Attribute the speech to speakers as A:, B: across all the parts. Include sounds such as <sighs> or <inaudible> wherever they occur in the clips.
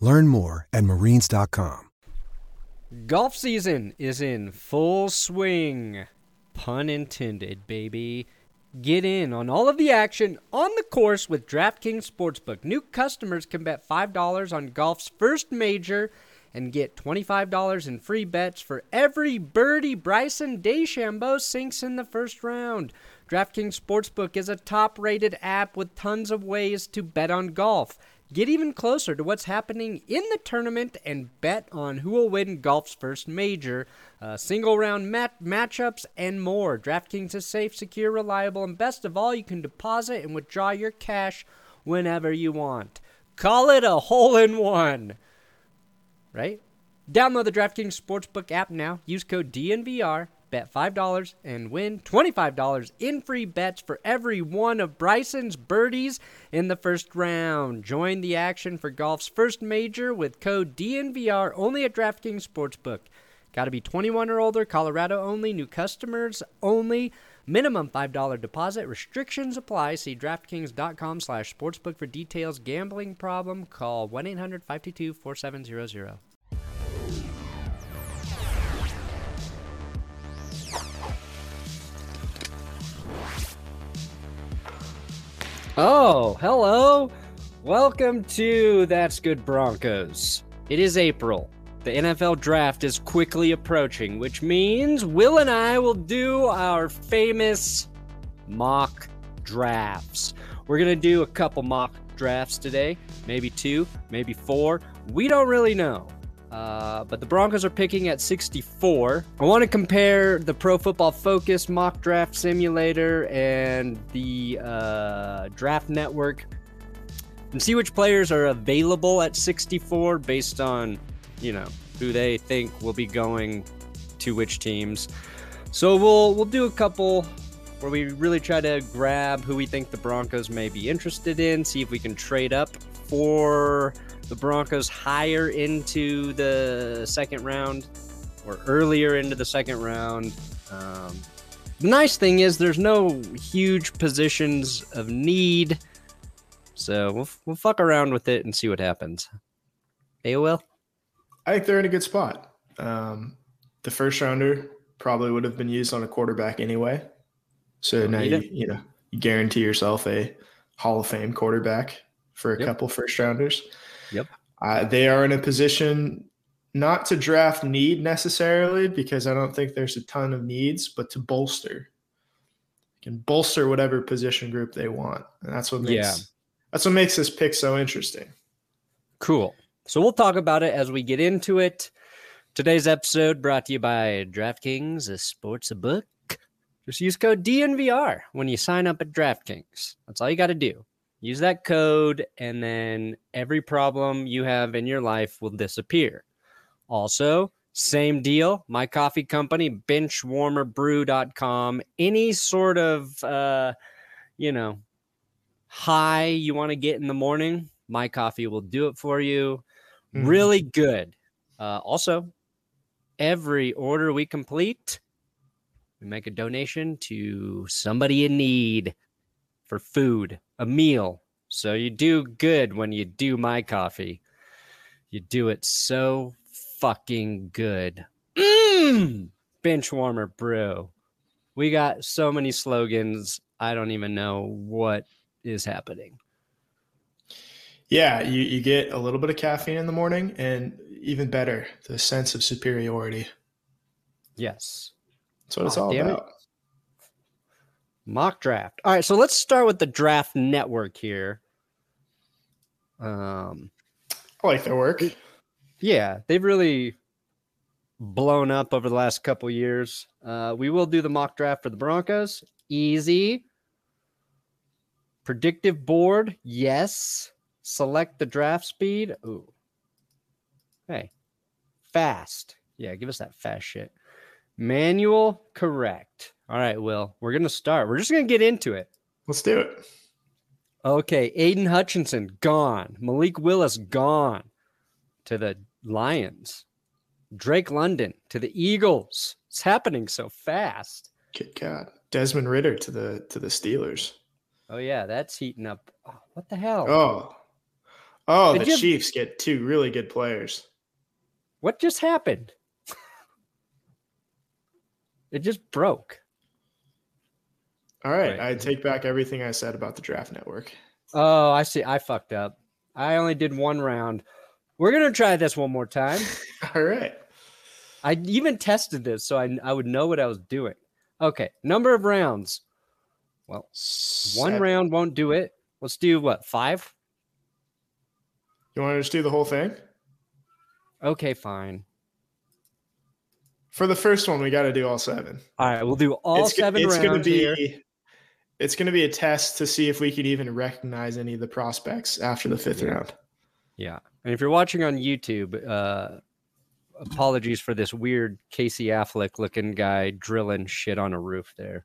A: Learn more at marines.com.
B: Golf season is in full swing. Pun intended, baby. Get in on all of the action on the course with DraftKings Sportsbook. New customers can bet $5 on golf's first major and get $25 in free bets for every birdie Bryson DeChambeau sinks in the first round. DraftKings Sportsbook is a top rated app with tons of ways to bet on golf. Get even closer to what's happening in the tournament and bet on who will win golf's first major, uh, single round mat- matchups, and more. DraftKings is safe, secure, reliable, and best of all, you can deposit and withdraw your cash whenever you want. Call it a hole in one, right? Download the DraftKings Sportsbook app now. Use code DNVR Bet $5 and win $25 in free bets for every one of Bryson's birdies in the first round. Join the action for golf's first major with code DNVR only at DraftKings Sportsbook. Got to be 21 or older, Colorado only, new customers only. Minimum $5 deposit. Restrictions apply. See DraftKings.com slash sportsbook for details. Gambling problem? Call 1-800-522-4700. Oh, hello. Welcome to That's Good Broncos. It is April. The NFL draft is quickly approaching, which means Will and I will do our famous mock drafts. We're going to do a couple mock drafts today, maybe two, maybe four. We don't really know. Uh, but the Broncos are picking at 64. I want to compare the Pro Football Focus mock draft simulator and the uh, Draft Network and see which players are available at 64 based on, you know, who they think will be going to which teams. So we'll we'll do a couple where we really try to grab who we think the Broncos may be interested in, see if we can trade up for the Broncos higher into the second round or earlier into the second round. Um, the nice thing is there's no huge positions of need, so we'll we'll fuck around with it and see what happens. Hey, Will.
C: I think they're in a good spot. Um, the first rounder probably would have been used on a quarterback anyway, so Don't now you you know you guarantee yourself a Hall of Fame quarterback for a yep. couple first rounders.
B: Yep.
C: Uh, they are in a position not to draft need necessarily because I don't think there's a ton of needs, but to bolster. Can bolster whatever position group they want. And that's what makes yeah. that's what makes this pick so interesting.
B: Cool. So we'll talk about it as we get into it. Today's episode brought to you by DraftKings, a sports book. Just use code DNVR when you sign up at DraftKings. That's all you got to do. Use that code, and then every problem you have in your life will disappear. Also, same deal. My coffee company, benchwarmerbrew.com. Any sort of, uh, you know, high you want to get in the morning, my coffee will do it for you. Mm. Really good. Uh, also, every order we complete, we make a donation to somebody in need for food, a meal. So you do good when you do my coffee. You do it so fucking good. Mm! Bench warmer brew. We got so many slogans. I don't even know what is happening.
C: Yeah, you, you get a little bit of caffeine in the morning, and even better, the sense of superiority.
B: Yes.
C: That's what it's
B: Oh,
C: all
B: about. it. Mock draft. All right, so let's start with the draft network here. Um,
C: I like their work.
B: yeah, they've really blown up over the last couple years. Uh, we will do the mock draft for the Broncos. Easy. Predictive board, yes. Select the draft speed. Ooh. Hey, fast. Yeah, give us that fast shit. Manual, correct. All right, Will, we're going to start. We're just going to get into it.
C: Let's do it.
B: Okay, Aiden Hutchinson gone. Malik Willis gone to the Lions. Drake London to the Eagles. It's happening so fast.
C: Good God. Desmond Ridder to the to the Steelers.
B: Oh yeah, that's heating up. Oh, what the hell?
C: Oh. Oh,
B: Did
C: the Chiefs get two really good players.
B: What just happened? It just broke.
C: All right,
B: Right.
C: I take back everything I said about the draft network.
B: Oh, I see. I fucked up. I only did one round. We're gonna try this one more time. <laughs>
C: All right.
B: I even tested this so I, I would know what I was doing. Okay, number of rounds. Well, one round won't do it. Let's do what, five?
C: You want to just do the whole thing?
B: Okay, fine.
C: For the first one, we got to do all seven.
B: All right, we'll do all
C: it's,
B: seven
C: it's
B: rounds
C: gonna be
B: here.
C: it's going to be a test to see if we can even recognize any of the prospects after the fifth
B: Yeah.
C: round.
B: Yeah, and if you're watching on YouTube, uh, apologies for this weird Casey Affleck looking guy drilling shit on a roof there.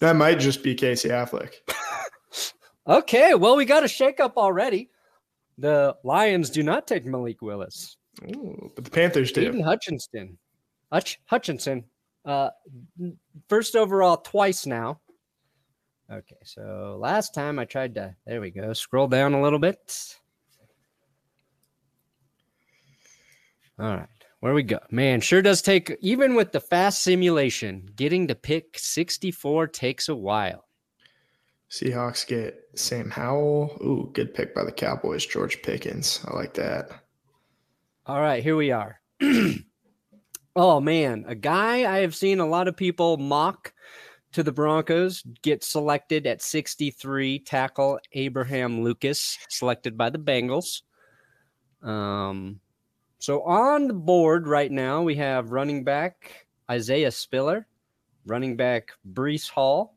C: That might just be Casey Affleck. <laughs>
B: Okay, well we got a shakeup already. The Lions do not take Malik Willis.
C: Ooh, but the Panthers do.
B: Aiden Hutchinson. Hutch Hutchinson. Uh first overall twice now. Okay, so last time I tried to there we go. Scroll down a little bit. All right. Where we go. Man, sure does take even with the fast simulation, getting to pick 64 takes a while.
C: Seahawks get Sam Howell. Ooh, good pick by the Cowboys. George Pickens. I like that.
B: All right, here we are. <clears throat> oh man, a guy I have seen a lot of people mock to the Broncos get selected at 63 tackle Abraham Lucas selected by the Bengals. Um so on the board right now we have running back Isaiah Spiller, running back Breece Hall,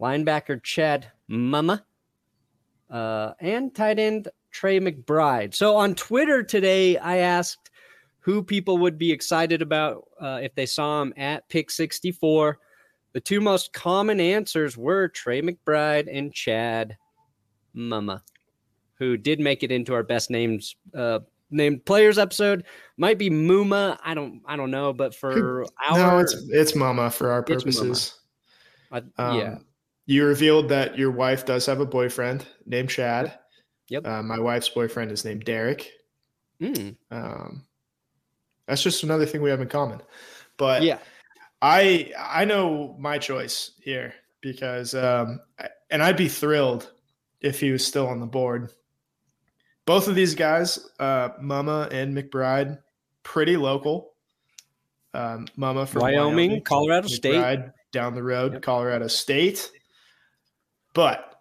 B: linebacker Chad Mama, uh, and tight end Trey McBride. So on Twitter today, I asked who people would be excited about uh, if they saw him at pick 64. The two most common answers were Trey McBride and Chad Mama, who did make it into our best names uh, named players episode. Might be Muma. I don't. I don't know. But for our,
C: no, it's it's Mama for our purposes.
B: I-
C: Um,
B: yeah,
C: You revealed that your wife does have a boyfriend named Chad.
B: Yep.
C: Uh, my wife's boyfriend is named Derek.
B: Mm,
C: Um, that's just another thing we have in common. But
B: yeah.
C: I I know my choice here because um, and I'd be thrilled if he was still on the board. Both of these guys, uh, Mama and McBride, pretty local. Um, Mama from
B: Wyoming, Colorado State.
C: Down the road,
B: Yep.
C: Colorado State. But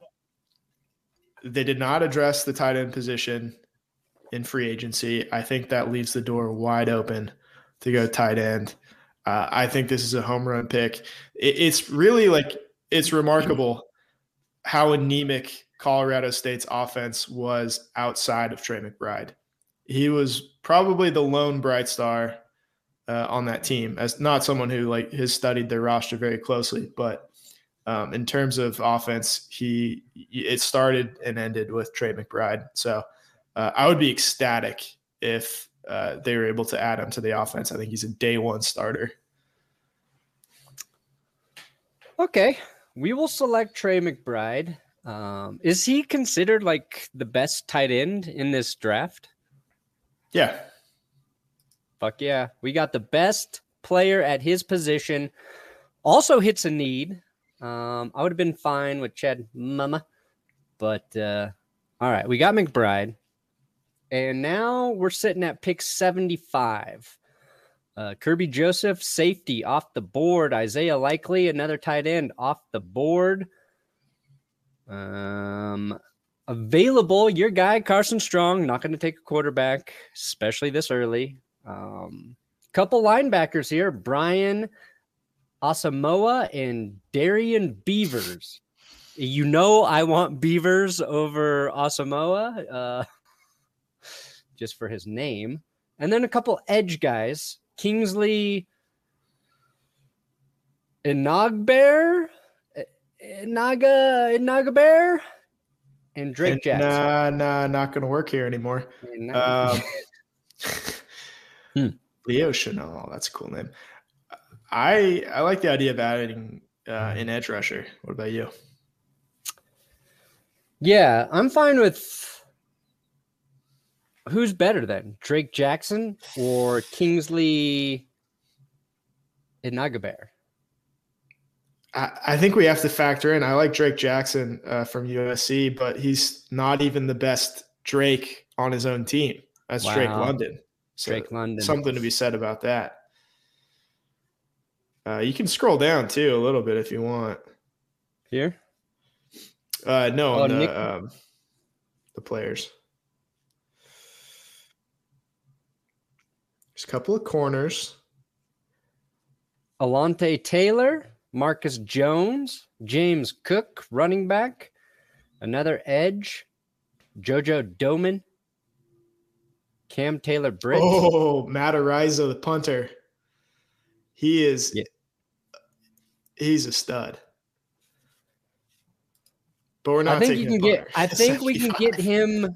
C: they did not address the tight end position in free agency. I think that leaves the door wide open to go tight end. Uh, I think this is a home run pick. It, it's really like it's remarkable how anemic Colorado State's offense was outside of Trey McBride. He was probably the lone bright star uh, on that team, as not someone who like has studied their roster very closely, but um, in terms of offense, he it started and ended with Trey McBride. So uh, I would be ecstatic if uh, they were able to add him to the offense. I think he's a day one starter.
B: Okay, we will select Trey McBride. Um, is he considered like the best tight end in this draft?
C: Yeah,
B: Fuck yeah, we got the best player at his position. Also hits a need. Um, I would have been fine with Chad Mama, but uh, all right, we got McBride. And now we're sitting at pick 75. Uh, Kerby Joseph, safety off the board. Isaiah Likely, another tight end off the board. Um, available, your guy, Carson Strong, not going to take a quarterback, especially this early. Um, couple linebackers here Brian Asamoah and Darrian Beavers. You know, I want Beavers over Asamoah uh, just for his name. And then a couple edge guys Kingsley Inagbear, Inaga Inagbear, and Drake
C: And,
B: Jackson.
C: Nah, nah, not going to work here anymore. Um, <laughs>
B: Hmm.
C: Leo Chenal, that's a cool name. I I like the idea of adding uh, an edge rusher. What about you?
B: Yeah, I'm fine with who's better then, Drake Jackson or Kingsley Inagabear?
C: I, I think we have to factor in. I like Drake Jackson uh, from USC, but he's not even the best Drake on his own team. That's Drake London. So
B: Drake London.
C: something to be said about that. Uh, you can scroll down too a little bit if you want.
B: Here?
C: Uh, no,
B: Oh,
C: the
B: Nick-
C: um, the players. There's a couple of corners.
B: Alontae Taylor, Marcus Jones, James Cook, running back, another edge, JoJo Domann, Cam Taylor Britt.
C: Oh, Matt Ariza, the punter. He is.
B: Yeah.
C: He's a stud. But we're
B: I
C: not
B: think
C: taking
B: you can get I <laughs> think we can get him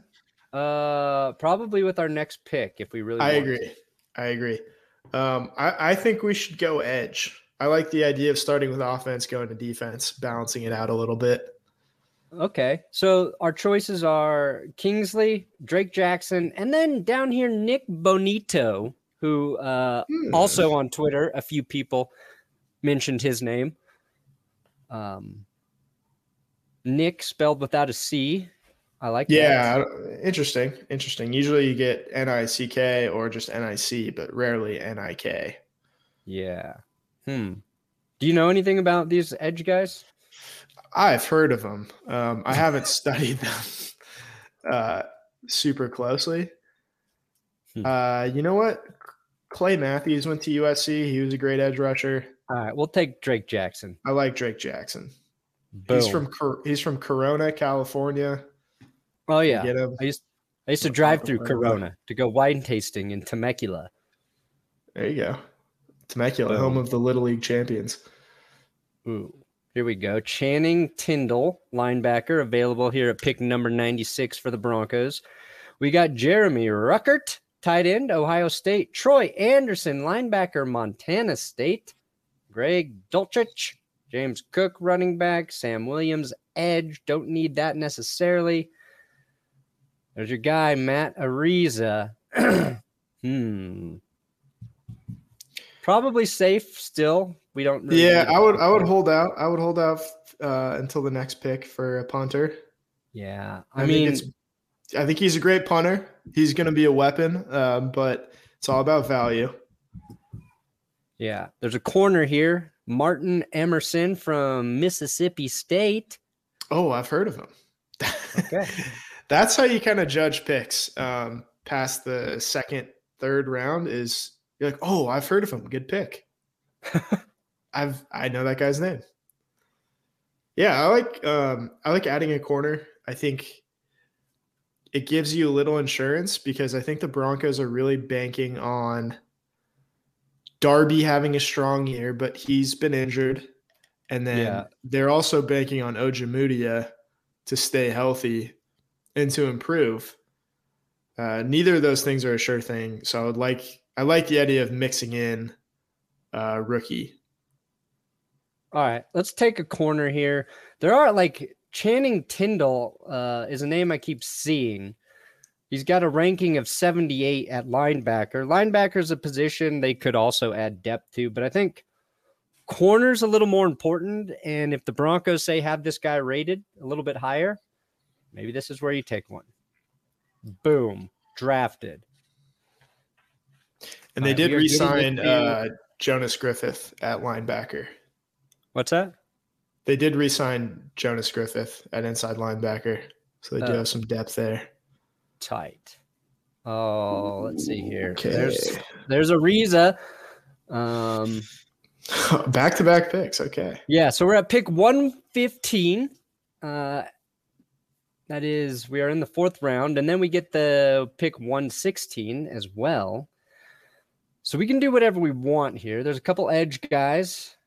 B: uh probably with our next pick if we really
C: I agree. I agree. Um, I, I think we should go edge. I like the idea of starting with offense, going to defense, balancing it out a little bit.
B: Okay. So our choices are Kingsley, Drake Jackson, and then down here Nik Bonitto, who uh
C: Hmm.
B: also on Twitter, a few people mentioned his name. Um Nick spelled without a C. I like that.
C: Yeah, interesting. Interesting. Usually you get N I C K or just N I C, but rarely N I K.
B: Yeah. Hmm. Do you know anything about these edge guys?
C: I've heard of them. Um, I haven't <laughs> studied them uh, super closely.
B: Hmm.
C: Uh, you know what? Clay Matthews went to USC. He was a great edge rusher.
B: All right, we'll take Drake Jackson.
C: I like Drake Jackson.
B: Boom.
C: He's from he's from Corona, California.
B: Oh yeah.
C: Get.
B: I used I used to drive through. Corona to go wine tasting in Temecula.
C: There you go. Temecula, home of the Little League champions.
B: Ooh, here we go. Channing Tindall, linebacker, available here at pick number 96 for the Broncos. We got Jeremy Ruckert, tight end, Ohio State. Troy Anderson, linebacker, Montana State. Greg Dulcich, James Cook, running back. Sam Williams, edge. Don't need that necessarily. There's your guy, Matt Ariza. <clears throat> hmm. Probably safe still. We don't really
C: Yeah, I would I would hold out. I would hold out uh, until the next pick for a punter.
B: Yeah, I,
C: I,
B: mean,
C: it's, I think he's a great punter. He's going to be a weapon, um, but it's all about value.
B: yeah. There's a corner here. Martin Emerson from Mississippi State.
C: Oh, I've heard of him. <laughs>
B: Okay.
C: That's how you kind of judge picks um, past the second, third round. Is you're like, oh, I've heard of him. Good pick. <laughs> I've I know that guy's name. Yeah, I like um, I like adding a corner. I think it gives you a little insurance because I think the Broncos are really banking on Darby having a strong year, but he's been injured. And then
B: Yeah.
C: they're also banking on Ojemudia to stay healthy and to improve. Uh, neither of those things are a sure thing. So I would like I like the idea of mixing in uh, rookie.
B: All right, let's take a corner here. There are like Channing Tindall uh, is a name I keep seeing. He's got a ranking of 78 at linebacker. Linebacker is a position they could also add depth to, but I think corner's a little more important. And if the Broncos say have this guy rated a little bit higher, maybe this is where you take one. Boom. drafted.
C: And they
B: Uh,
C: did
B: we are getting
C: re-sign uh, Jonas Griffith at linebacker.
B: What's that?
C: They did re-sign Jonas Griffith at inside linebacker, so they do
B: Oh.
C: have some depth there.
B: Tight. Oh, let's see here.
C: Okay.
B: There's there's Ariza. Um, <laughs>
C: Back-to-back picks. Okay.
B: yeah, so we're at pick 115. Uh, that is, we are in the fourth round, and then we get the pick 116 as well. So we can do whatever we want here. There's a couple edge guys.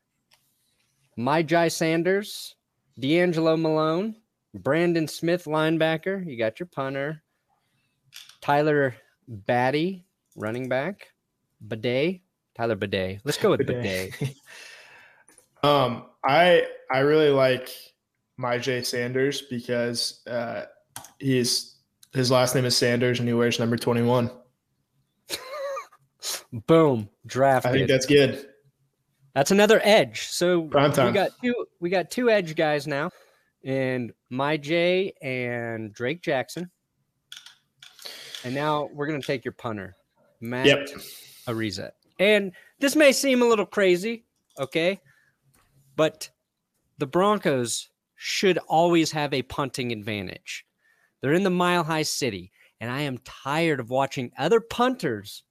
B: Myjai Sanders, DeAngelo Malone, Brandon Smith, linebacker. You got your punter. Tyler Batty, running back. Bidet, Tyler Bidet. Let's go with Bidet. <laughs>
C: um, I I really like my Jay Sanders because uh, he's his last name is Sanders and he wears number twenty one. <laughs>
B: Boom,
C: draft.
B: I
C: think that's good.
B: That's another edge. So
C: Prime
B: we got two we got two edge guys now, and my J and Drake Jackson. And now we're gonna take your punter, Matt
C: Yep.
B: Ariza. And this may seem a little crazy, okay, but the Broncos should always have a punting advantage. They're in the Mile High City, and I am tired of watching other punters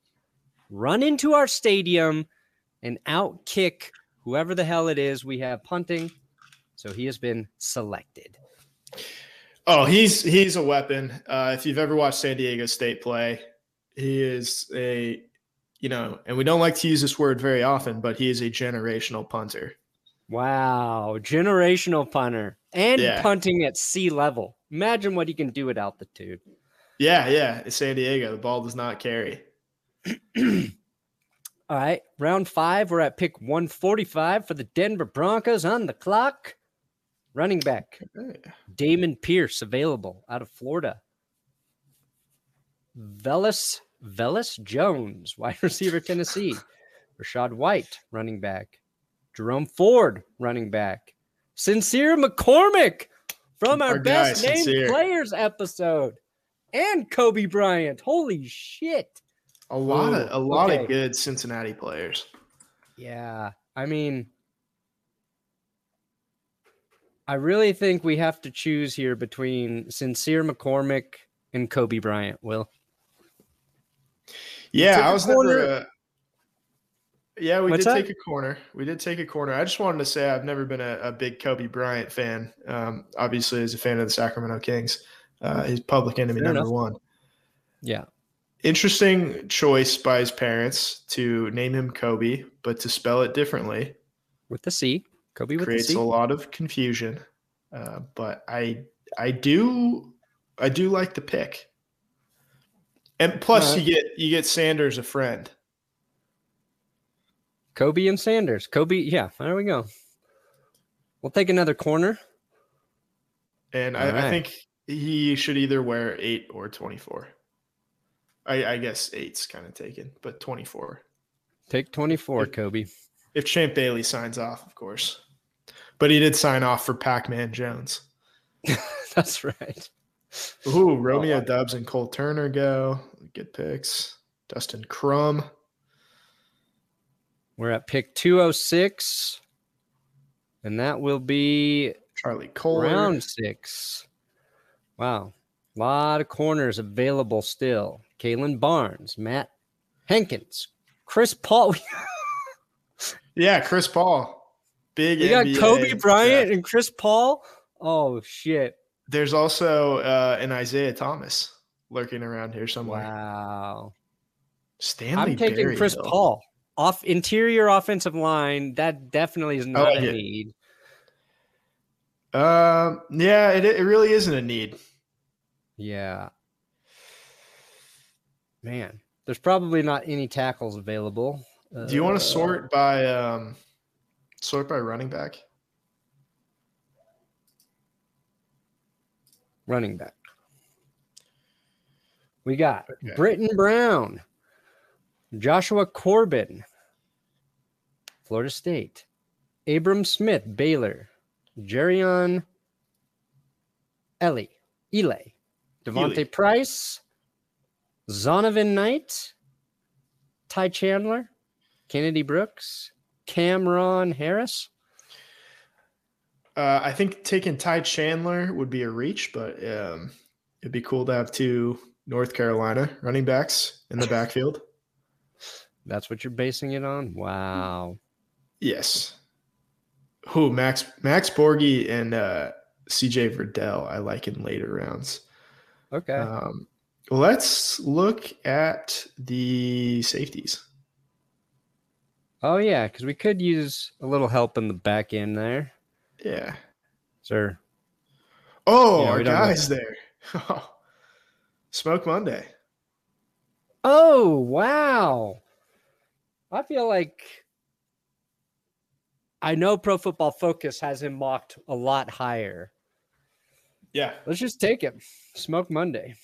B: run into our stadium and outkick whoever the hell it is we have punting. So he has been selected.
C: Oh, he's he's a weapon. Uh, if you've ever watched San Diego State play, he is a you know, and we don't like to use this word very often, but he is a generational punter.
B: Wow, generational punter and
C: Yeah.
B: punting at sea level. Imagine what he can do at altitude.
C: Yeah, yeah. It's San Diego. The ball does not carry. <clears throat>
B: All right, round five. We're at pick 145 for the Denver Broncos on the clock. Running back Dameon Pierce available out of Florida. Velus Velus Jones, <laughs> wide receiver Tennessee. <laughs> Rachaad White, running back. Jerome Ford, running back. Sincere McCormick from our,
C: Our guy,
B: best named
C: Sincere.
B: players episode. And Kobe Bryant. Holy shit.
C: A lot of a lot
B: okay.
C: of good Cincinnati players.
B: Yeah, I mean, I really think we have to choose here between Sincere McCormick and Kobe Bryant. Will
C: Yeah, I was
B: corner.
C: never. Uh, yeah, we
B: What's
C: did
B: that?
C: take a corner. We did take a corner. I just wanted to say I've never been a, a big Kobe Bryant fan. Um, obviously, as a fan of the Sacramento Kings, uh, he's public enemy
B: Fair
C: number
B: enough.
C: one.
B: yeah,
C: Interesting choice by his parents to name him Kobe, but to spell it differently
B: with the C, Kobe with
C: creates
B: the C.
C: a lot of confusion. Uh, but I I do I do like the pick. And plus you get you get Sanders a friend.
B: Kobe and Sanders. Kobe, yeah, there we go. We'll take another corner.
C: And I, I think he should either wear eight or twenty four. I, I guess eight's kind of taken, but twenty four.
B: Take 24,
C: If-
B: Kobe.
C: If Champ Bailey signs off, of course. But he did sign off for Pac-Man Jones. <laughs>
B: That's right.
C: Ooh, Romeo oh, Doubs and Cole Turner go. Good picks. Dustin Crum.
B: We're at pick 206, and that will be
C: Charlie Cole.
B: Round six. Wow. A lot of corners available still. Kalen Barnes, Matt Hankins, Chris Paul. <laughs>
C: Yeah, Chris Paul. Big
B: We got
C: NBA
B: Kobe Bryant
C: draft.
B: and Chris Paul. Oh shit.
C: There's also uh, an Isaiah Thomas lurking around here somewhere.
B: Wow.
C: Stanley
B: I'm taking Chris
C: Berryhill.
B: Paul. Off interior offensive line. That definitely is not
C: like
B: a
C: it.
B: need.
C: Um, yeah, it, it really isn't a need.
B: Yeah. Man, there's probably not any tackles available.
C: Do you want
B: Uh,
C: to sort by um, sort by running back?
B: running back. We got
C: Okay.
B: Britton Brown, Joshua Corbin, Florida State, Abram Smith, Baylor, Jerion Ellie, Eli, Devontae. Price, Zonovan Knight, Ty Chandler, Kennedy Brooks, Cameron Harris.
C: Uh, I think taking Ty Chandler would be a reach, but um, it'd be cool to have two North Carolina running backs in the <laughs> backfield.
B: That's what you're basing it on? Wow.
C: Yes. Who Max Max Borghi and uh, CJ Verdell I like in later rounds.
B: Okay.
C: Um, let's look at the safeties.
B: oh yeah, because we could use a little help in the back end there.
C: Yeah.
B: Sir.
C: Oh,
B: Yeah,
C: our guys there. <laughs> Smoke Monday.
B: Oh wow. I feel like I know Pro Football Focus has him mocked a lot higher.
C: Yeah,
B: Let's just take him. Smoke Monday.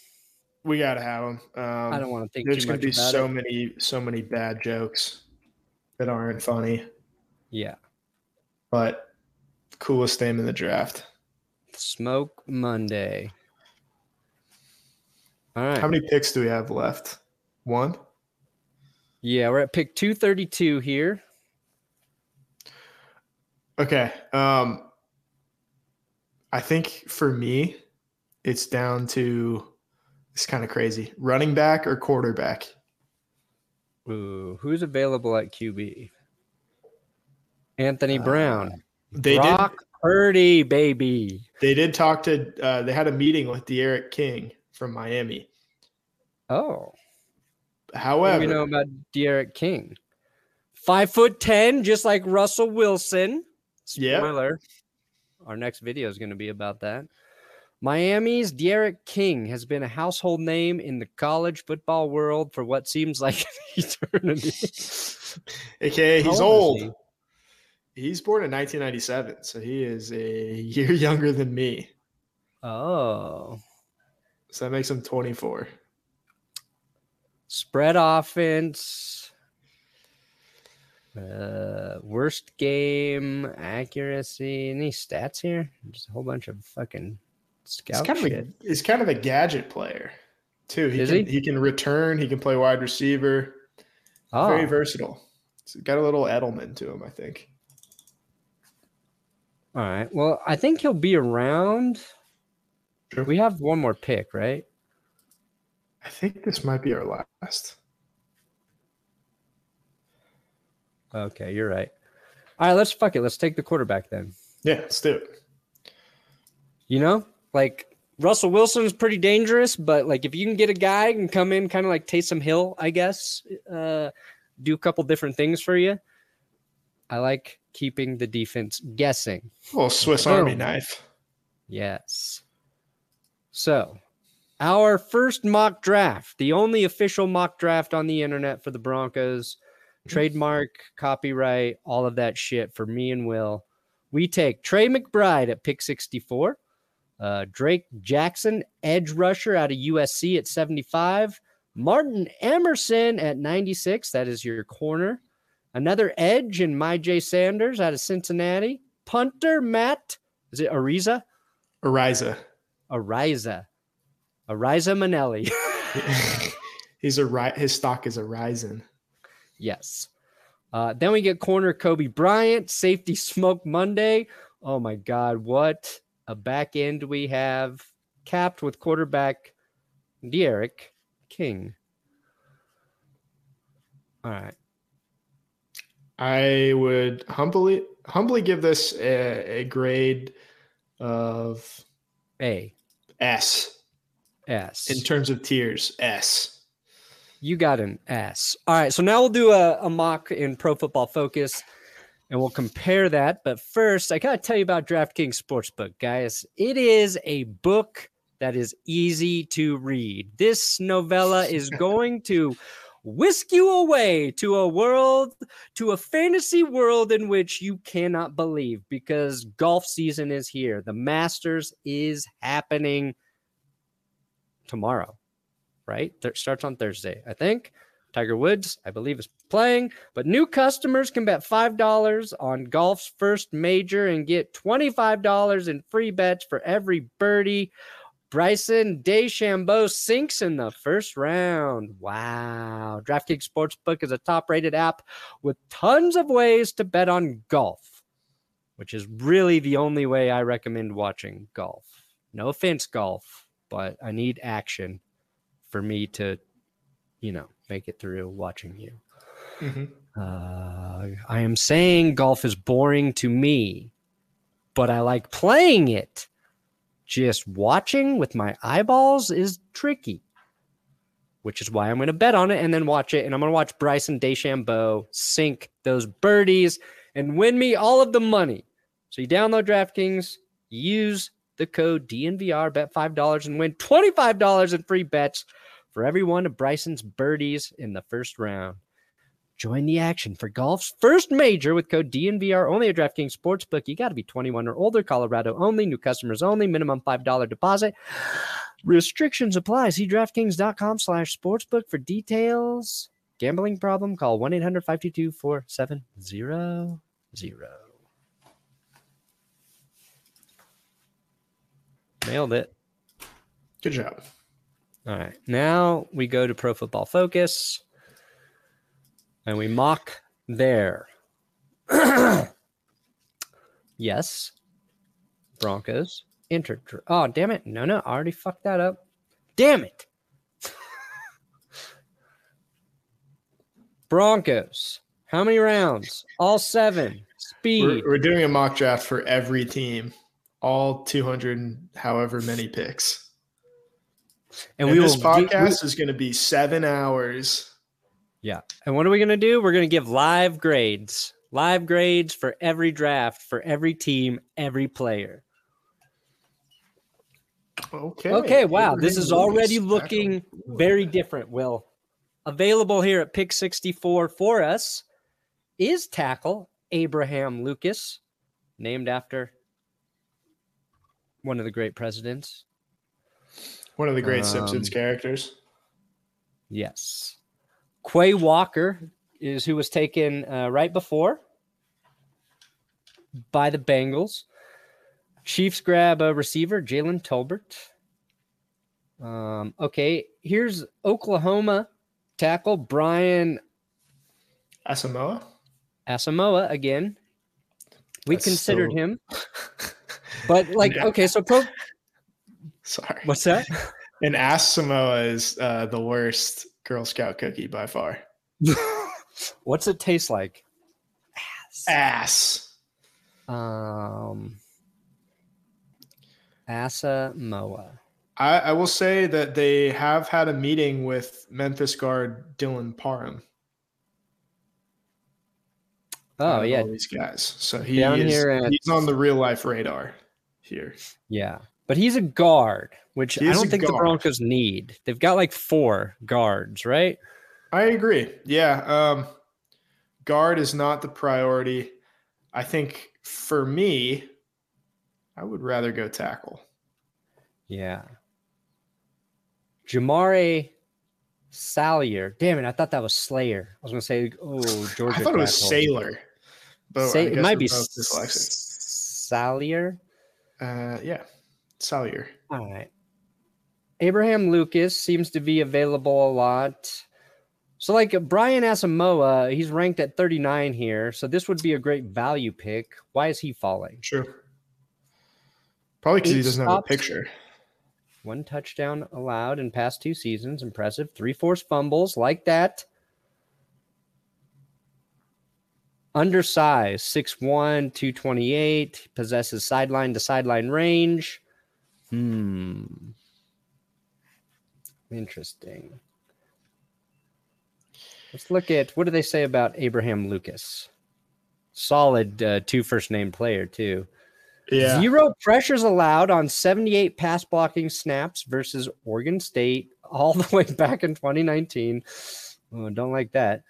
C: we gotta have him. Um,
B: I don't want to think
C: There's
B: too
C: gonna
B: much
C: be
B: about
C: so
B: it.
C: many, so many bad jokes that aren't funny,
B: Yeah.
C: but coolest name in the draft.
B: Smoke Monday. All right.
C: How many picks do we have left? One.
B: Yeah, we're at pick 232 here.
C: Okay. Um, I think for me, it's down to it's kind of crazy. Running back or quarterback?
B: Ooh, who's available at QB? Anthony
C: Uh,
B: Brown.
C: They
B: Brock Purdy, baby.
C: They did talk to. Uh, they had a meeting with De'Aaron King from Miami.
B: Oh,
C: However,
B: we know about D'Eriq King? Five foot ten, just like Russell Wilson. Spoiler. Our next video is going to be about that. Miami's D'Eriq King has been a household name in the college football world for what seems like <laughs> eternity. <laughs>
C: aka
B: How
C: he's
B: old.
C: He's born in 1997, so he is a year <laughs> younger than me.
B: Oh,
C: So that makes him 24.
B: Spread offense. Uh, worst game accuracy. Any stats here? Just a whole bunch of fucking
C: He's
B: scout
C: kind of a he's kind of a gadget player, too. He
B: Is
C: can
B: he?
C: he? can return. He can play wide receiver.
B: Oh,
C: Very versatile. He's got a little Edelman to him, I think.
B: all right. Well, I think he'll be around.
C: Sure.
B: We have one more pick, right?
C: I think this might be our last.
B: Okay, you're right. All right, let's fuck it. Let's take the quarterback then.
C: Yeah, let's do it.
B: You know, like Russell Wilson is pretty dangerous, but like if you can get a guy can come in, kind of like Taysom Hill, I guess, uh, do a couple different things for you. I like keeping the defense guessing.
C: little Swiss Army knife.
B: Yes. So, our first mock draft, the only official mock draft on the internet for the Broncos, trademark, copyright, all of that shit for me and Will. We take Trey McBride at pick 64, uh, Drake Jackson, edge rusher out of USC at 75, Martin Emerson at 96. That is your corner. Another edge in My J. Sanders out of Cincinnati. Punter Matt, is it Ariza?
C: Ariza.
B: Ariza. Ariza Manelli. <laughs> <laughs>
C: He's a ri- his stock is a rising.
B: yes. Uh, then we get corner Kobe Bryant, safety Smoke Monday. Oh my God, what a back end we have, capped with quarterback De'Aaron King. All right.
C: I would humbly humbly give this a, a grade of
B: A
C: S
B: S.
C: in terms of tiers. S.
B: You got an S. All right, so now we'll do a, a mock in Pro Football Focus and we'll compare that. But first, I got to tell you about DraftKings Sportsbook, guys. It is a book that is easy to read. This novella <laughs> is going to whisk you away to a world, to a fantasy world in which you cannot believe because golf season is here. The Masters is happening tomorrow right? Starts on Thursday, I think. Tiger Woods, I believe, is playing, but new customers can bet $5 on golf's first major and get $25 in free bets for every birdie Bryson DeChambeau sinks in the first round. Wow. DraftKings Sportsbook is a top rated app with tons of ways to bet on golf, which is really the only way I recommend watching golf. No offense, golf, but I need action for me to, you know, make it through watching you.
C: Mm-hmm.
B: Uh, I am saying golf is boring to me, but I like playing it just watching with my eyeballs is tricky, which is why I'm going to bet on it and then watch it. And I'm going to watch Bryson DeChambeau sink those birdies and win me all of the money. So you download DraftKings, use the code DNVR, bet $5 and win $25 in free bets for every one of Bryson's birdies in the first round. Join the action for golf's first major with code DNVR only at DraftKings Sportsbook. You got to be 21 or older, Colorado only, new customers only, minimum $5 deposit. Restrictions apply. See DraftKings.com slash sportsbook for details. Gambling problem? Call 1 Nailed it.
C: Good job.
B: All right. Now we go to Pro Football Focus and we mock there. <clears throat> yes. Broncos entered. Oh, damn it. No, no. I already fucked that up. Damn it. <laughs> Broncos. How many rounds? All seven. Speed.
C: We're, we're doing a mock draft for every team, all 200, however many picks.
B: and,
C: And,
B: we
C: this
B: will
C: podcast
B: we-
C: is going to be seven hours.
B: Yeah. And what are we going to do? We're going to give live grades. Live grades for every draft, for every team, every player.
C: Okay.
B: Okay, wow. This is already looking very different, Will. Available here at Pick 64 for us is tackle Abraham Lucas, named after one of the great presidents.
C: One of the great Simpsons
B: Um,
C: characters.
B: Yes. Quay Walker is who was taken uh, right before by the Bengals. Chiefs grab a receiver, Jalen Tolbert. Um, okay, here's Oklahoma tackle Brian
C: Asamoah?
B: Asamoah again. We
C: That's
B: considered
C: so-
B: him, <laughs> but like,
C: Yeah.
B: okay, so pro, <laughs>
C: Sorry.
B: what's that? <laughs>
C: And Ass Samoa is uh, the worst Girl Scout cookie by far. <laughs>
B: what's it taste like?
C: Ass. Ass.
B: Um, Asamoah.
C: I, I will say that they have had a meeting with Memphis guard Dylan Parham.
B: Oh yeah,
C: these guys. So he
B: Down
C: is
B: here at-
C: he's on the real life radar here.
B: yeah. But he's a guard, which I don't think the. Broncos need. They've got like four guards, right?
C: I agree. Yeah, um, guard is not the priority. I think for me, I would rather go tackle.
B: Yeah. Jamaree Salyer. Damn it, I thought that was Slayer. I was gonna say, oh, <sighs> Georgia.
C: I thought it was Sailor. But
B: it might be S-. Salyer.
C: Uh, yeah, Salyer.
B: All right. Abraham Lucas seems to be available a lot. So, like Brian Asamoah, he's ranked at 39 here. So, this would be a great value pick. Why is he falling?
C: Sure. Probably because he doesn't have a picture.
B: One touchdown allowed in past two seasons. Impressive. Three forced fumbles like that. Undersized, 6'1, 228. Possesses sideline to sideline range. Hmm. Interesting. Let's look at what do they say about Abraham Lucas? Solid uh, two first name player, too.
C: Yeah.
B: Zero pressures allowed on 78 pass blocking snaps versus Oregon State all <laughs> the way back in 2019. Oh, don't like that.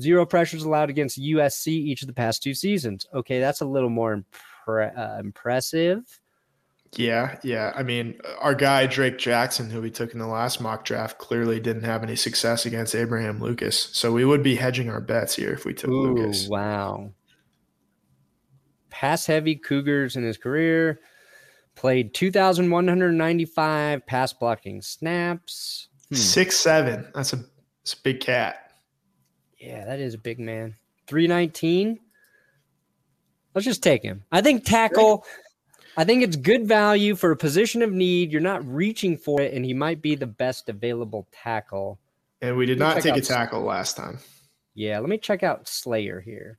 B: Zero pressures allowed against USC each of the past two seasons. Okay, that's a little more impre- uh, impressive.
C: Yeah, yeah. I mean, our guy Drake Jackson, who we took in the last mock draft, clearly didn't have any success against Abraham Lucas. So we would be hedging our bets here if we took
B: Ooh,
C: Lucas.
B: wow. Pass heavy Cougars in his career. Played 2,195 pass blocking snaps. Hmm.
C: Six seven. That's a, that's a big cat.
B: Yeah, that is a big man. 319. Let's just take him. I think tackle. I think it's good value for a position of need. You're not reaching for it, and he might be the best available tackle.
C: And we did not take a tackle last time.
B: Yeah, let me check out Slayer here.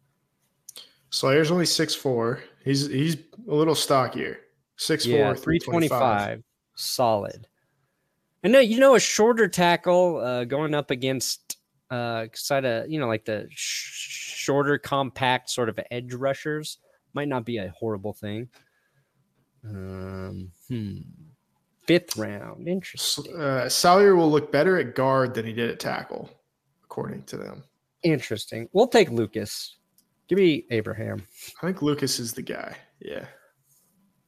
C: Slayer's only six four. He's he's a little stockier. Six
B: yeah,
C: four, three twenty five.
B: 325. Solid. And no, you know, a shorter tackle uh, going up against uh, side of, you know, like the sh- shorter, compact sort of edge rushers might not be a horrible thing. Um, hmm. Fifth round. Interesting.
C: Uh, Salyer will look better at guard than he did at tackle, according to them.
B: Interesting. We'll take Lucas. Give me Abraham.
C: I think Lucas is the guy. Yeah.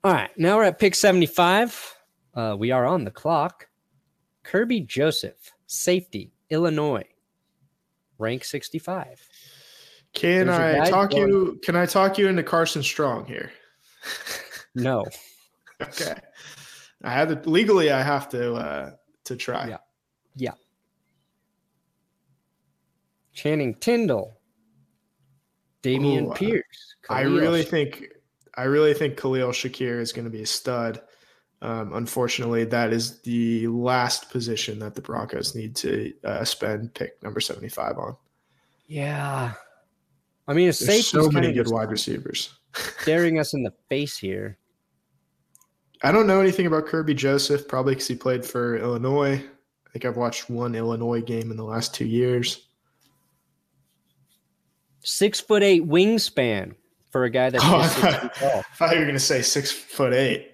B: All right, now we're at pick 75. Uh, we are on the clock. Kerby Joseph, safety, Illinois, rank 65.
C: Can
B: There's
C: I talk
B: Jordan.
C: you? Can I talk you into Carson Strong here? <laughs>
B: No,
C: Okay. I have to legally. I have to uh, to try.
B: Yeah. yeah. Channing Tindall, Dameon
C: Ooh,
B: Pierce.
C: I really
B: Sh-
C: think I really think Khalil Shakir is going to be a stud. Um, unfortunately, that is the last position that the Broncos need to uh, spend pick number seventy five on.
B: Yeah. I mean, a
C: There's so many good wide receivers.
B: staring <laughs> us in the face here.
C: I don't know anything about Kerby Joseph, probably because he played for Illinois. I think I've watched one Illinois game in the last two years.
B: Six foot eight wingspan for a guy that's
C: Oh,
B: just six feet tall.
C: I thought you were going to say six foot eight.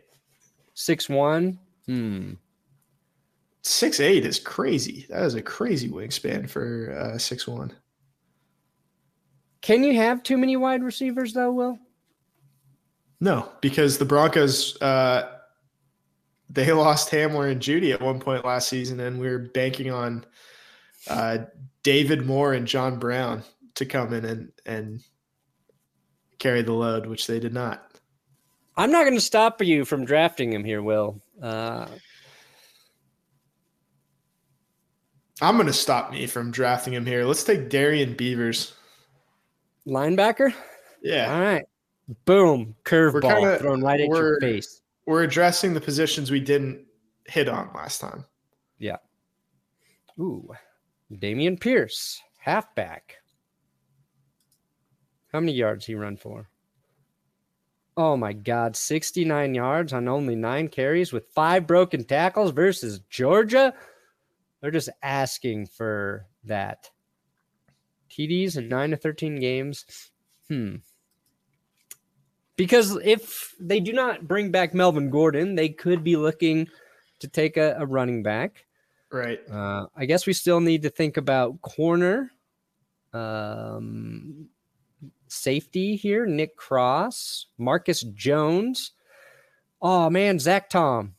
B: Six one. Hmm.
C: Six eight is crazy. That is a crazy wingspan for uh, six one.
B: Can you have too many wide receivers though, Will?
C: No, because the Broncos uh, they lost Hamler and Jeudy at one point last season, and we were banking on uh, David Moore and John Brown to come in and and carry the load, which they did not.
B: I'm not going to stop you from drafting him here, Will. Uh,
C: I'm going to stop me from drafting him here. Let's take Darrian Beavers.
B: linebacker.
C: Yeah,
B: All right. Boom. Curveball thrown right at your face.
C: we're addressing the positions we didn't hit on last time. Yeah.
B: Ooh. Dameon Pierce, halfback. How many yards he run for? Oh my God, 69 yards on only nine carries with five broken tackles versus Georgia. They're just asking for that. TDs in nine to 13 games. Hmm. Because if they do not bring back Melvin Gordon, they could be looking to take a, a running back.
C: Right.
B: Uh, I guess we still need to think about corner, um, safety here. Nick Cross, Marcus Jones. Oh man, Zach Tom,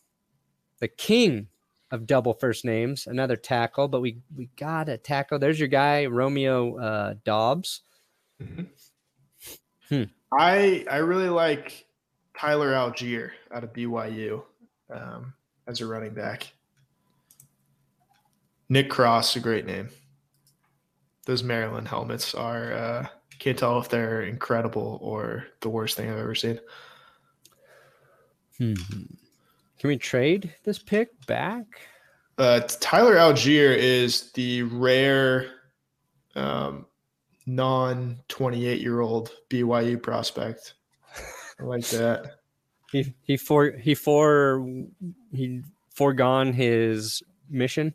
B: the king of double first names. Another tackle, but we we got a tackle. There's your guy, Romeo uh, Doubs.
C: I I really like Tyler Allgeier out of BYU um, as a running back. Nick Cross, a great name. Those Maryland helmets are uh, can't tell if they're incredible or the worst thing I've ever seen.
B: Hmm. Can we trade this pick back?
C: Uh, Tyler Allgeier is the rare um, non 28 year old BYU prospect. I like that. <laughs>
B: He he for he for he foregone his mission.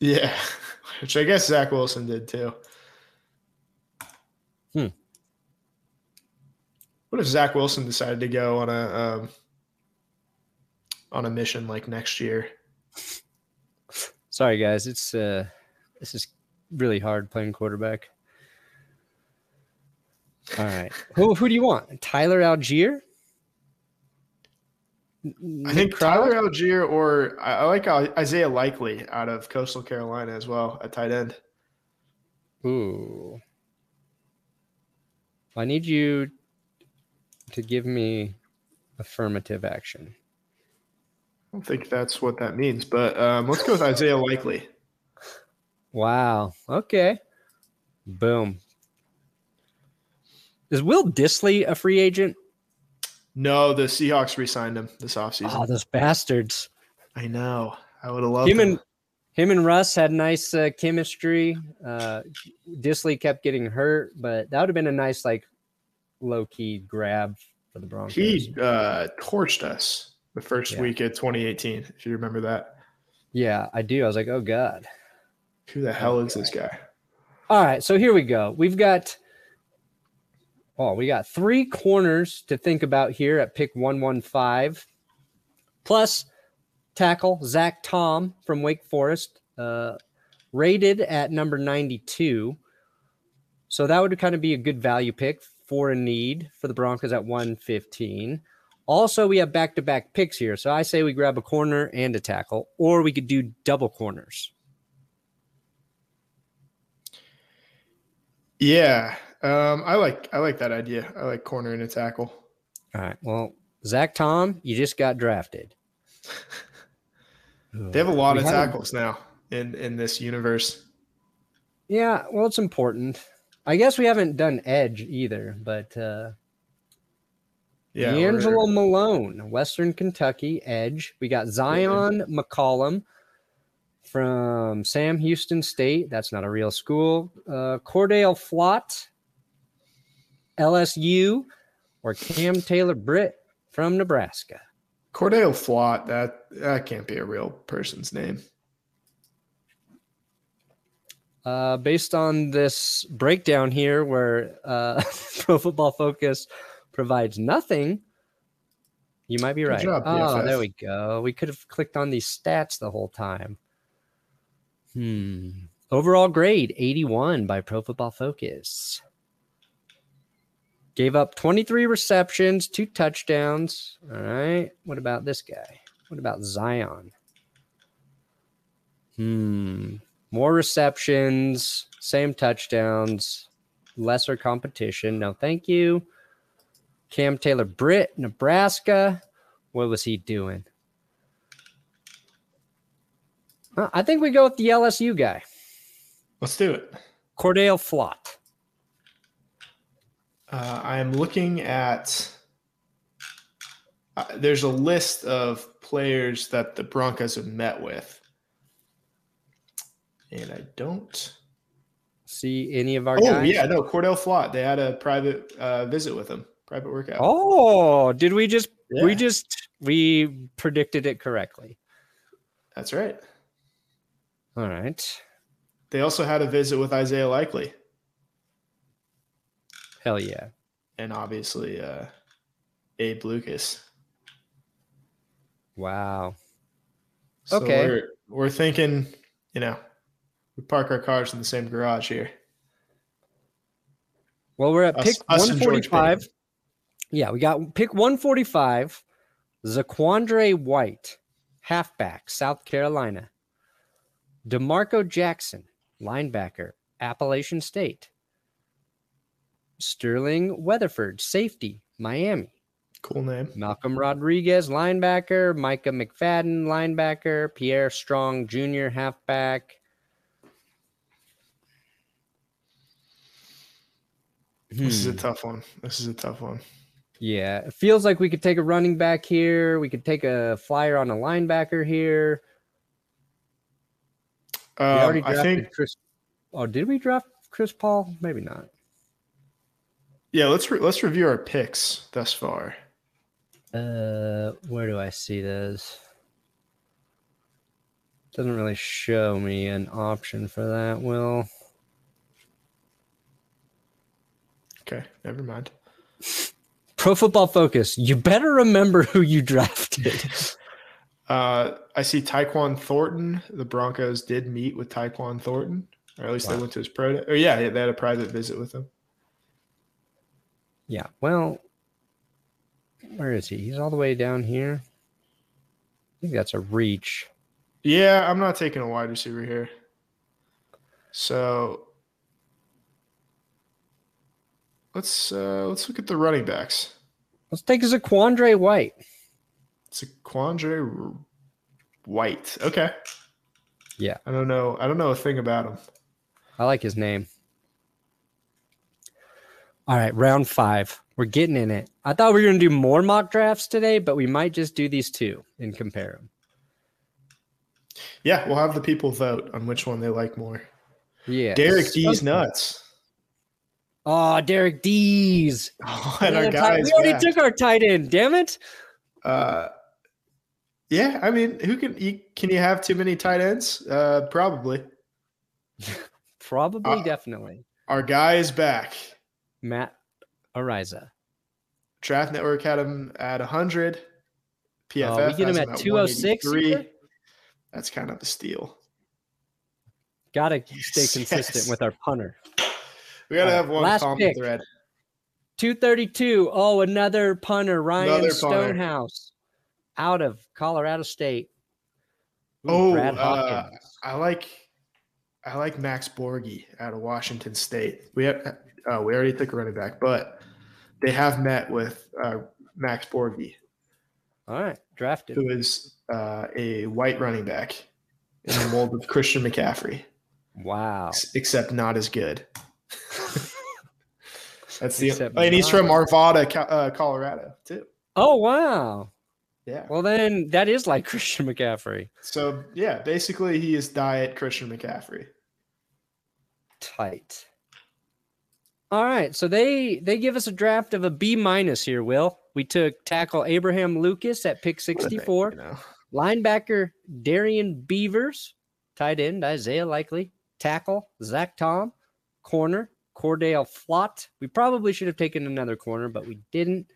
C: Yeah, <laughs> which I guess Zach Wilson did too. What if Zach Wilson decided to go on a um, on a mission like next year?
B: Sorry guys, it's uh this is really hard playing quarterback. All right. <laughs> who who do you want? Tyler Allgeier?
C: I think Tyler Allgeier or I, like Isaiah Likely out of Coastal Carolina as well at tight end.
B: Ooh. I need you to give me affirmative action.
C: I don't think that's what that means, but um, let's go with Isaiah Likely.
B: Wow. Okay. Boom. Is Will Dissly a free agent?
C: No, the Seahawks re-signed him this offseason.
B: Oh, those bastards.
C: I know. I would have loved
B: Him
C: him.
B: and him and Russ had nice uh, chemistry. Uh, Dissly kept getting hurt, but that would have been a nice, like, low key grab for the Broncos.
C: He uh, torched us the first
B: Yeah.
C: week of 2018, if you remember that.
B: yeah, I do. I was like, oh god.
C: Who the hell is this guy?
B: All right, so here we go. We've got oh, we got three corners to think about here at pick 115. Plus tackle Zach Tom from Wake Forest, uh, rated at number 92. So that would kind of be a good value pick for a need for the Broncos at 115. Also, we have back to back picks here. So I say we grab a corner and a tackle, or we could do double corners.
C: Yeah, um, I like I like that idea. I like corner and a tackle.
B: All right. Well, Zach Tom, you just got drafted. <laughs>
C: They have a lot
B: We
C: of
B: had a-
C: tackles now in in this universe.
B: Yeah, well, it's important. I guess we haven't done edge either, but uh
C: Yeah,
B: DeAngelo
C: we're-
B: Malone, Western Kentucky, edge. We got Zyon McCollum from Sam Houston State. That's not a real school. Uh Cordale Flott, LSU, or Cam Taylor Britt from Nebraska.
C: Cordell Flott. That that can't be a real person's name.
B: Uh, based on this breakdown here, where uh, <laughs> Pro Football Focus provides nothing, you might be
C: Good
B: right.
C: job,
B: oh, there we go. We could have clicked on these stats the whole time. Hmm. Overall grade 81 by Pro Football Focus. Gave up 23 receptions, two touchdowns. All right. What about this guy? What about Zion? Hmm. More receptions, same touchdowns, lesser competition. No, thank you. Cam Taylor Britt, Nebraska. What was he doing? Uh, I think we go with the LSU guy,
C: Let's do it.
B: Cordell Flott.
C: Uh, I am looking at. Uh, there's a list of players that the Broncos have met with, and I don't.
B: See any of our
C: Oh
B: guys?
C: yeah, no, Cordell Flott. They had a private uh, visit with him, private workout.
B: Oh, did we just we just we predicted it correctly?
C: That's right.
B: All right.
C: They also had a visit with Isaiah Likely,
B: Hell yeah.
C: and obviously uh, Abe Lucas.
B: Wow.
C: So
B: Okay.
C: we're, we're thinking, you know, we park our cars in the same garage here.
B: Well, we're at
C: Us-
B: pick
C: us
B: 145. Yeah, we got pick 145. Zaquandre White, halfback, South Carolina. DeMarco Jackson, linebacker, Appalachian State. Sterling Weatherford, safety, Miami.
C: Cool name.
B: Malcolm Rodriguez, linebacker. Micah McFadden, linebacker. Pierre Strong Jr., halfback.
C: This is a
B: Hmm.
C: tough one. This is a tough one.
B: Yeah, it feels like we could take a running back here. We could take a flyer on a linebacker here.
C: Um, I think,
B: Chris. Oh, did we draft Chris Paul? Maybe not.
C: yeah. Let's re- let's review our picks thus far.
B: Uh, where do I see this? Doesn't really show me an option for that. Will
C: Okay, never mind.
B: Pro Football Focus, you better remember who you drafted. <laughs>
C: Uh, I see Tyquan Thornton. The Broncos did meet with Tyquan Thornton, or at least they went to his pro. Day. Or yeah, yeah, they had a private visit with him.
B: yeah, well, where is he? He's all the way down here. I think that's a reach.
C: Yeah, I'm not taking a wide receiver here. So let's uh let's look at the running backs.
B: Let's take Zaquandre White.
C: It's a Quandre White. Okay.
B: Yeah.
C: I don't know. I don't know a thing about him.
B: I like his name. All right, round five. We're getting in it. I thought we were going to do more mock drafts today, but we might just do these two and compare them.
C: Yeah, we'll have the people vote on which one they like more.
B: Yeah.
C: Derek D's nuts.
B: Oh, Derek D's.
C: Oh, <laughs> and our guys.
B: we already
C: back.
B: took our tight end. Damn it.
C: Uh, yeah, I mean, who can you can you have too many tight ends? Uh, probably. <laughs>
B: Probably,
C: Uh,
B: definitely.
C: Our guy is back.
B: Matt Araiza.
C: Draft Network had him at 100. PFF
B: Oh, we get him at 206
C: That's kind of a steal.
B: Got to
C: Yes,
B: stay consistent
C: yes.
B: with our punter.
C: We gotta have one
B: last
C: common
B: pick.
C: thread.
B: 232. Oh, another punter, Ryan
C: Another punter.
B: Stonehouse out of Colorado State. Ooh,
C: Oh,
B: Brad
C: uh. I like I like Max Borghi out of Washington State. We have uh, we already took a running back, but they have met with uh, Max Borghi,
B: All right, drafted.
C: who is uh, a white running back in the mold of Christian McCaffrey,
B: Wow.
C: ex- except not as good. <laughs> That's the
B: Except
C: and he's from Arvada, uh, Colorado, too.
B: Oh, wow.
C: Yeah.
B: Well, then that is like <laughs> Christian McCaffrey.
C: So yeah, basically he is diet Christian McCaffrey.
B: Tight. All right, so they they give us a draft of a B minus here. Will we took tackle Abraham Lucas at pick
C: What a
B: sixty
C: thing,
B: four,
C: you know?
B: linebacker Darrian Beavers, tight end Isaiah Likely, tackle Zach Tom, corner Cordale Flott. We probably should have taken another corner, but we didn't.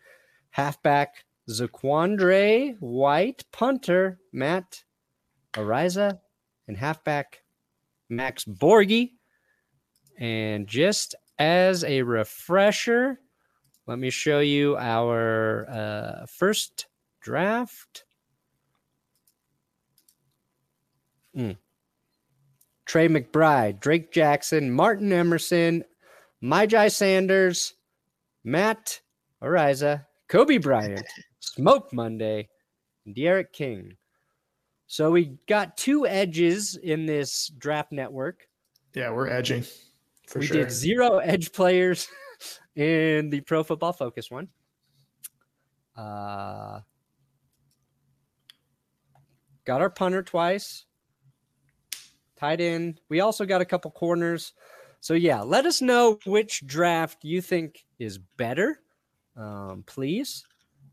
B: Halfback Zaquandre White, punter Matt Araiza, and halfback Max Borghi. And just as a refresher, let me show you our uh, first draft. Mm. Trey McBride, Drake Jackson, Martin Emerson, Myjai Sanders, Matt Araiza, Kobe Bryant, <laughs> Smoke Monday, and D'Eriq King. So we got two edges in this draft network.
C: Yeah, we're edging for
B: we
C: sure.
B: did zero edge players <laughs> in the Pro Football Focus one. Uh, got our punter twice. Tight end. We also got a couple corners. So yeah, let us know which draft you think is better, um, please.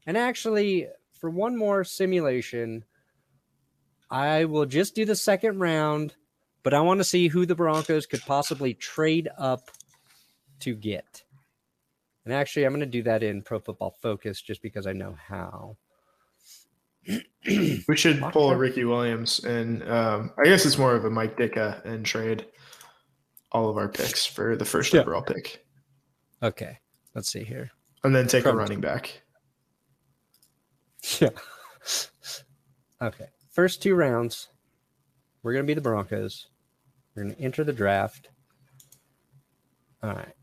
B: And actually, for one more simulation, I will just do the second round but I want to see who the Broncos could possibly trade up to get. And actually, I'm going to do that in Pro Football Focus just because I know how. <clears throat>
C: We should pull a Ricky Williams, and um, I guess it's more of a Mike Ditka and trade all of our picks for the first
B: Yeah.
C: overall pick,
B: Okay, let's see here.
C: and then take a running back. <laughs>
B: Yeah. Okay, first two rounds, we're going to be the Broncos. We're going to enter the draft. All right.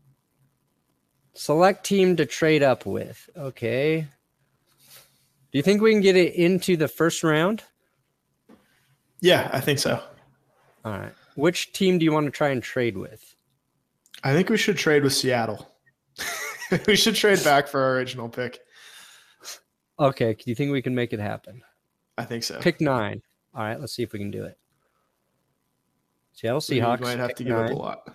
B: Select team to trade up with. Okay. Do you think we can get it into the first round?
C: Yeah, I think so.
B: All right. Which team do you want to try and trade with?
C: I think we should trade with Seattle. <laughs> we should trade back for our original pick.
B: Okay. Do you think we can make it happen?
C: I think so.
B: Pick nine. All right. Let's see if we can do it. Seattle Seahawks.
C: We might have to give up a lot.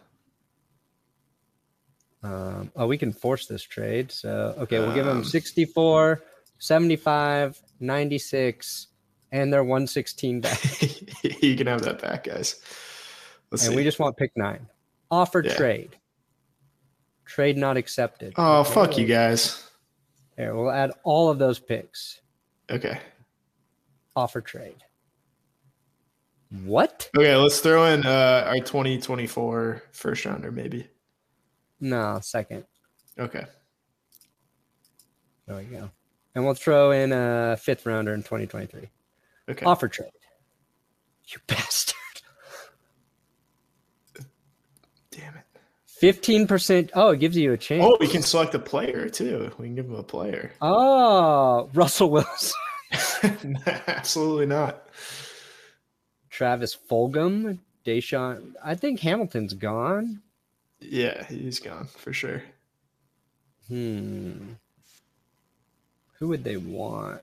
B: Um, oh, we can force this trade. So, okay, we'll give them
C: Um,
B: 64, 75, 96, and they're 116 back. <laughs>
C: you can have that back, guys. Let's
B: and
C: see.
B: we just want pick nine. Offer
C: Yeah.
B: trade. Trade not accepted.
C: oh,
B: Okay,
C: fuck you guys.
B: Here, we'll add all of those picks.
C: Okay.
B: Offer trade. What?
C: Okay, let's throw in uh, our 2024 first rounder, maybe.
B: No, second.
C: Okay.
B: There we go. And we'll throw in a fifth rounder in 2023.
C: Okay.
B: Offer trade. You <laughs> bastard.
C: Damn it.
B: 15%. Oh, it gives you a chance.
C: Oh, we can select a player too. We can give him a player.
B: Oh, Russell Wilson. <laughs> <laughs>
C: Absolutely not.
B: Travis Fulgham, Deshaun. I think Hamilton's gone.
C: Yeah, he's gone for sure.
B: Hmm. Who would they want?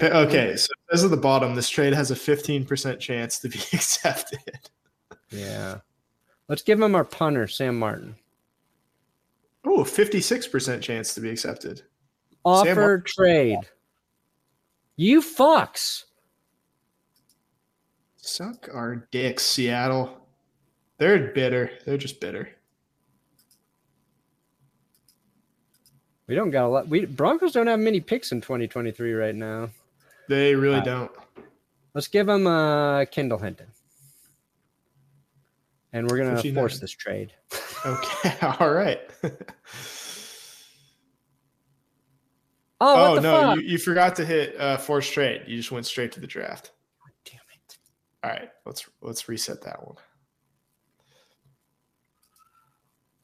C: Okay, so as of the bottom, this trade has a 15% chance to be <laughs> accepted.
B: Yeah. Let's give him our punter, Sam Martin.
C: Oh, 56% chance to be accepted.
B: Offer trade. You fucks.
C: Suck our dicks, Seattle. They're bitter. They're just bitter.
B: We don't got a lot. We Broncos don't have many picks in 2023 right now.
C: They really
B: Wow.
C: don't.
B: Let's give him uh Kendall Hinton. And we're gonna force this trade. <laughs>
C: Okay, all right.
B: Oh,
C: oh no,
B: fuck?
C: you, you forgot to hit uh, force trade. You just went straight to the draft.
B: Damn it.
C: All right, let's let's reset that one.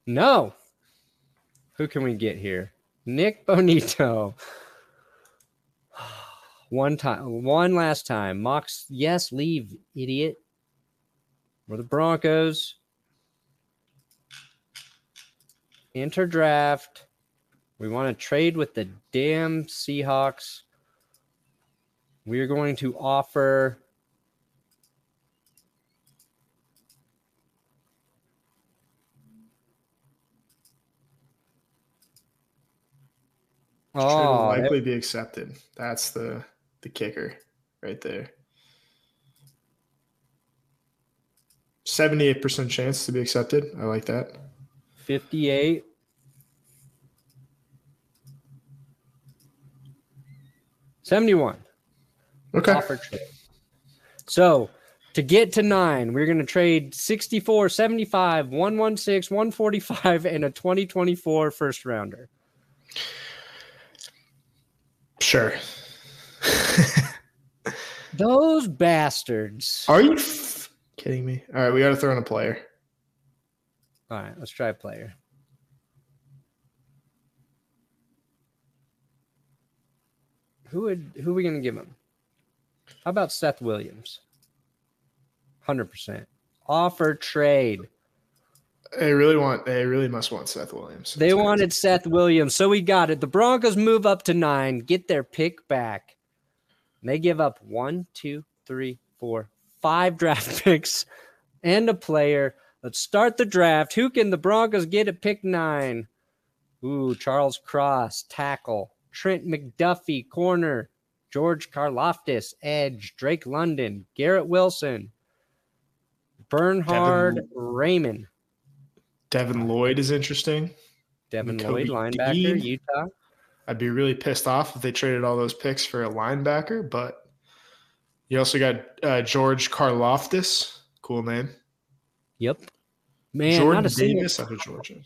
B: No. Who can we get here? Nik Bonitto. One time, one last time. Mox, yes, leave, idiot. We're the Broncos. Enter draft. We want to trade with the damn Seahawks. We are going to offer Oh,
C: likely be accepted. That's the the kicker right there. Seventy-eight percent chance to be accepted. I like that.
B: 58. Seventy-one.
C: Okay.
B: Offer trade. So to get to nine, we're going to trade 64, 75, 116, 145, and a 2024 first rounder.
C: Sure. <laughs>
B: Those bastards.
C: Are you f- kidding me? All right, we got to throw in a player.
B: All right, let's try a player. Who would who are we gonna give him? How about Seth Williams? Hundred percent. Offer trade.
C: They really want. They really must want Seth Williams.
B: They
C: That's what
B: wanted Seth Williams, so we got it. The Broncos move up to nine, get their pick back. And they give up one, two, three, four, five <laughs> draft picks and a player. Let's start the draft. Who can the Broncos get at pick nine? Ooh, Charles Cross, tackle. Trent McDuffie, corner. George Karlaftis, edge. Drake London, Garrett Wilson, Bernhard
C: Devin-
B: Raymond.
C: Devin Lloyd is interesting.
B: Devin
C: Kobe
B: Lloyd, linebacker,
C: Dean.
B: Utah.
C: I'd be really pissed off if they traded all those picks for a linebacker. But you also got uh, George Karlaftis. Cool name.
B: Yep. Man,
C: Jordan
B: not a single.
C: Davis out of Georgia.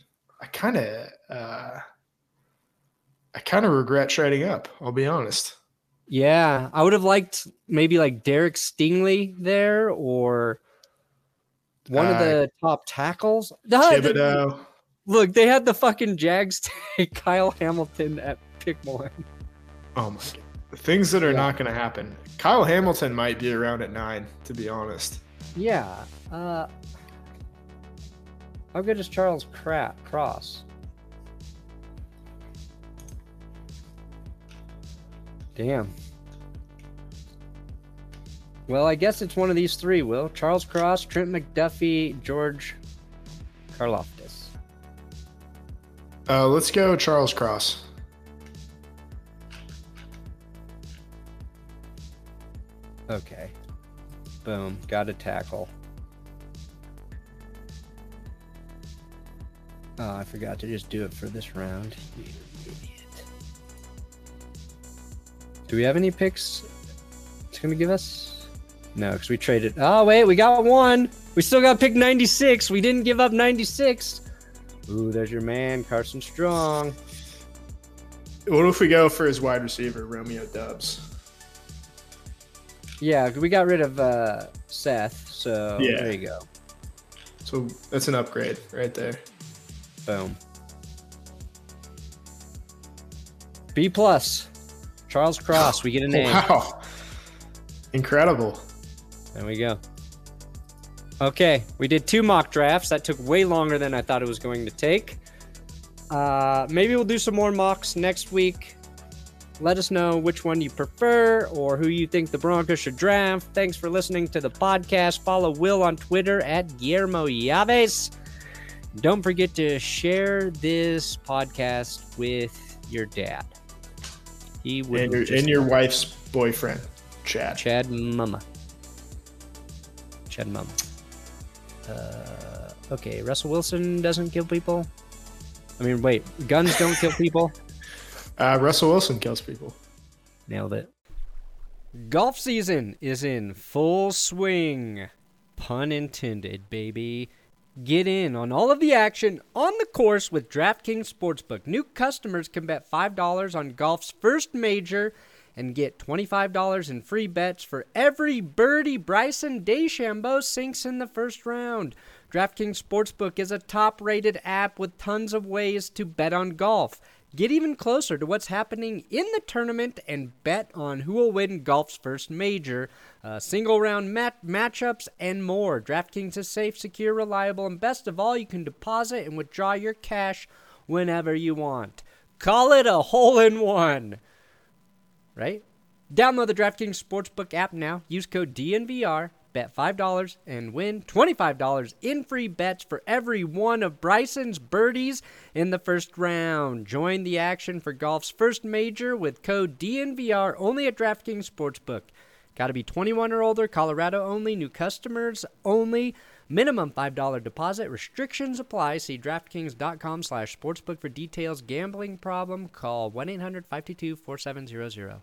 C: I kind of, uh, I kind of regret trading up. I'll be honest.
B: Yeah, I would have liked maybe like Derek Stingley there or one of
C: Uh,
B: the top tackles. The-
C: Thibodeaux.
B: look, they had the fucking Jags <laughs> take Kyle Hamilton at pick one.
C: Oh my god. Things that are
B: Yeah.
C: not going to happen. Kyle Hamilton might be around at nine, to be honest.
B: Yeah. Uh, how good is Charles Cra- Cross? Damn. Well, I guess it's one of these three, Will. Charles Cross, Trent McDuffie, George Karlaftis.
C: Uh, let's go Charles Cross.
B: Okay. Boom. Got a tackle. Oh, I forgot to just do it for this round. You idiot. Do we have any picks it's going to give us? No, because we traded. Oh, wait, we got one. We still got pick 96. We didn't give up 96. Ooh, there's your man, Carson Strong.
C: What if we go for his wide receiver, Romeo Doubs?
B: Yeah, we got rid of uh, Seth. So
C: Yeah.
B: there you go.
C: So that's an upgrade right there.
B: Boom. B plus. Charles Cross. We get a name.
C: Wow. Incredible.
B: There we go. Okay, we did two mock drafts. That took way longer than I thought it was going to take. Uh, maybe we'll do some more mocks next week. Let us know which one you prefer or who you think the Broncos should draft. Thanks for listening to the podcast. Follow Will on Twitter at Guillermo Yaves. Don't forget to share this podcast with your dad. He would
C: And your, and your wife's boyfriend, Chad.
B: Chad Mama. Chad Mama. Uh, okay, Russell Wilson doesn't kill people. I mean, wait, guns don't kill people. <laughs>
C: Uh, Russell Wilson kills people.
B: Nailed it. Golf season is in full swing. Pun intended, baby. Get in on all of the action on the course with DraftKings Sportsbook. New customers can bet $5 on golf's first major and get $25 in free bets for every birdie Bryson DeChambeau sinks in the first round. DraftKings Sportsbook is a top rated app with tons of ways to bet on golf. Get even closer to what's happening in the tournament and bet on who will win golf's first major, uh, single round mat- matchups, and more. DraftKings is safe, secure, reliable, and best of all, you can deposit and withdraw your cash whenever you want. Call it a hole in one, right? Download the DraftKings Sportsbook app now. Use code DNVR. Bet $5 and win $25 in free bets for every one of Bryson's birdies in the first round. Join the action for golf's first major with code DNVR only at DraftKings Sportsbook. Got to be 21 or older, Colorado only, new customers only. Minimum $5 deposit. Restrictions apply. See DraftKings.com slash sportsbook for details. Gambling problem? Call 1-800-522-4700.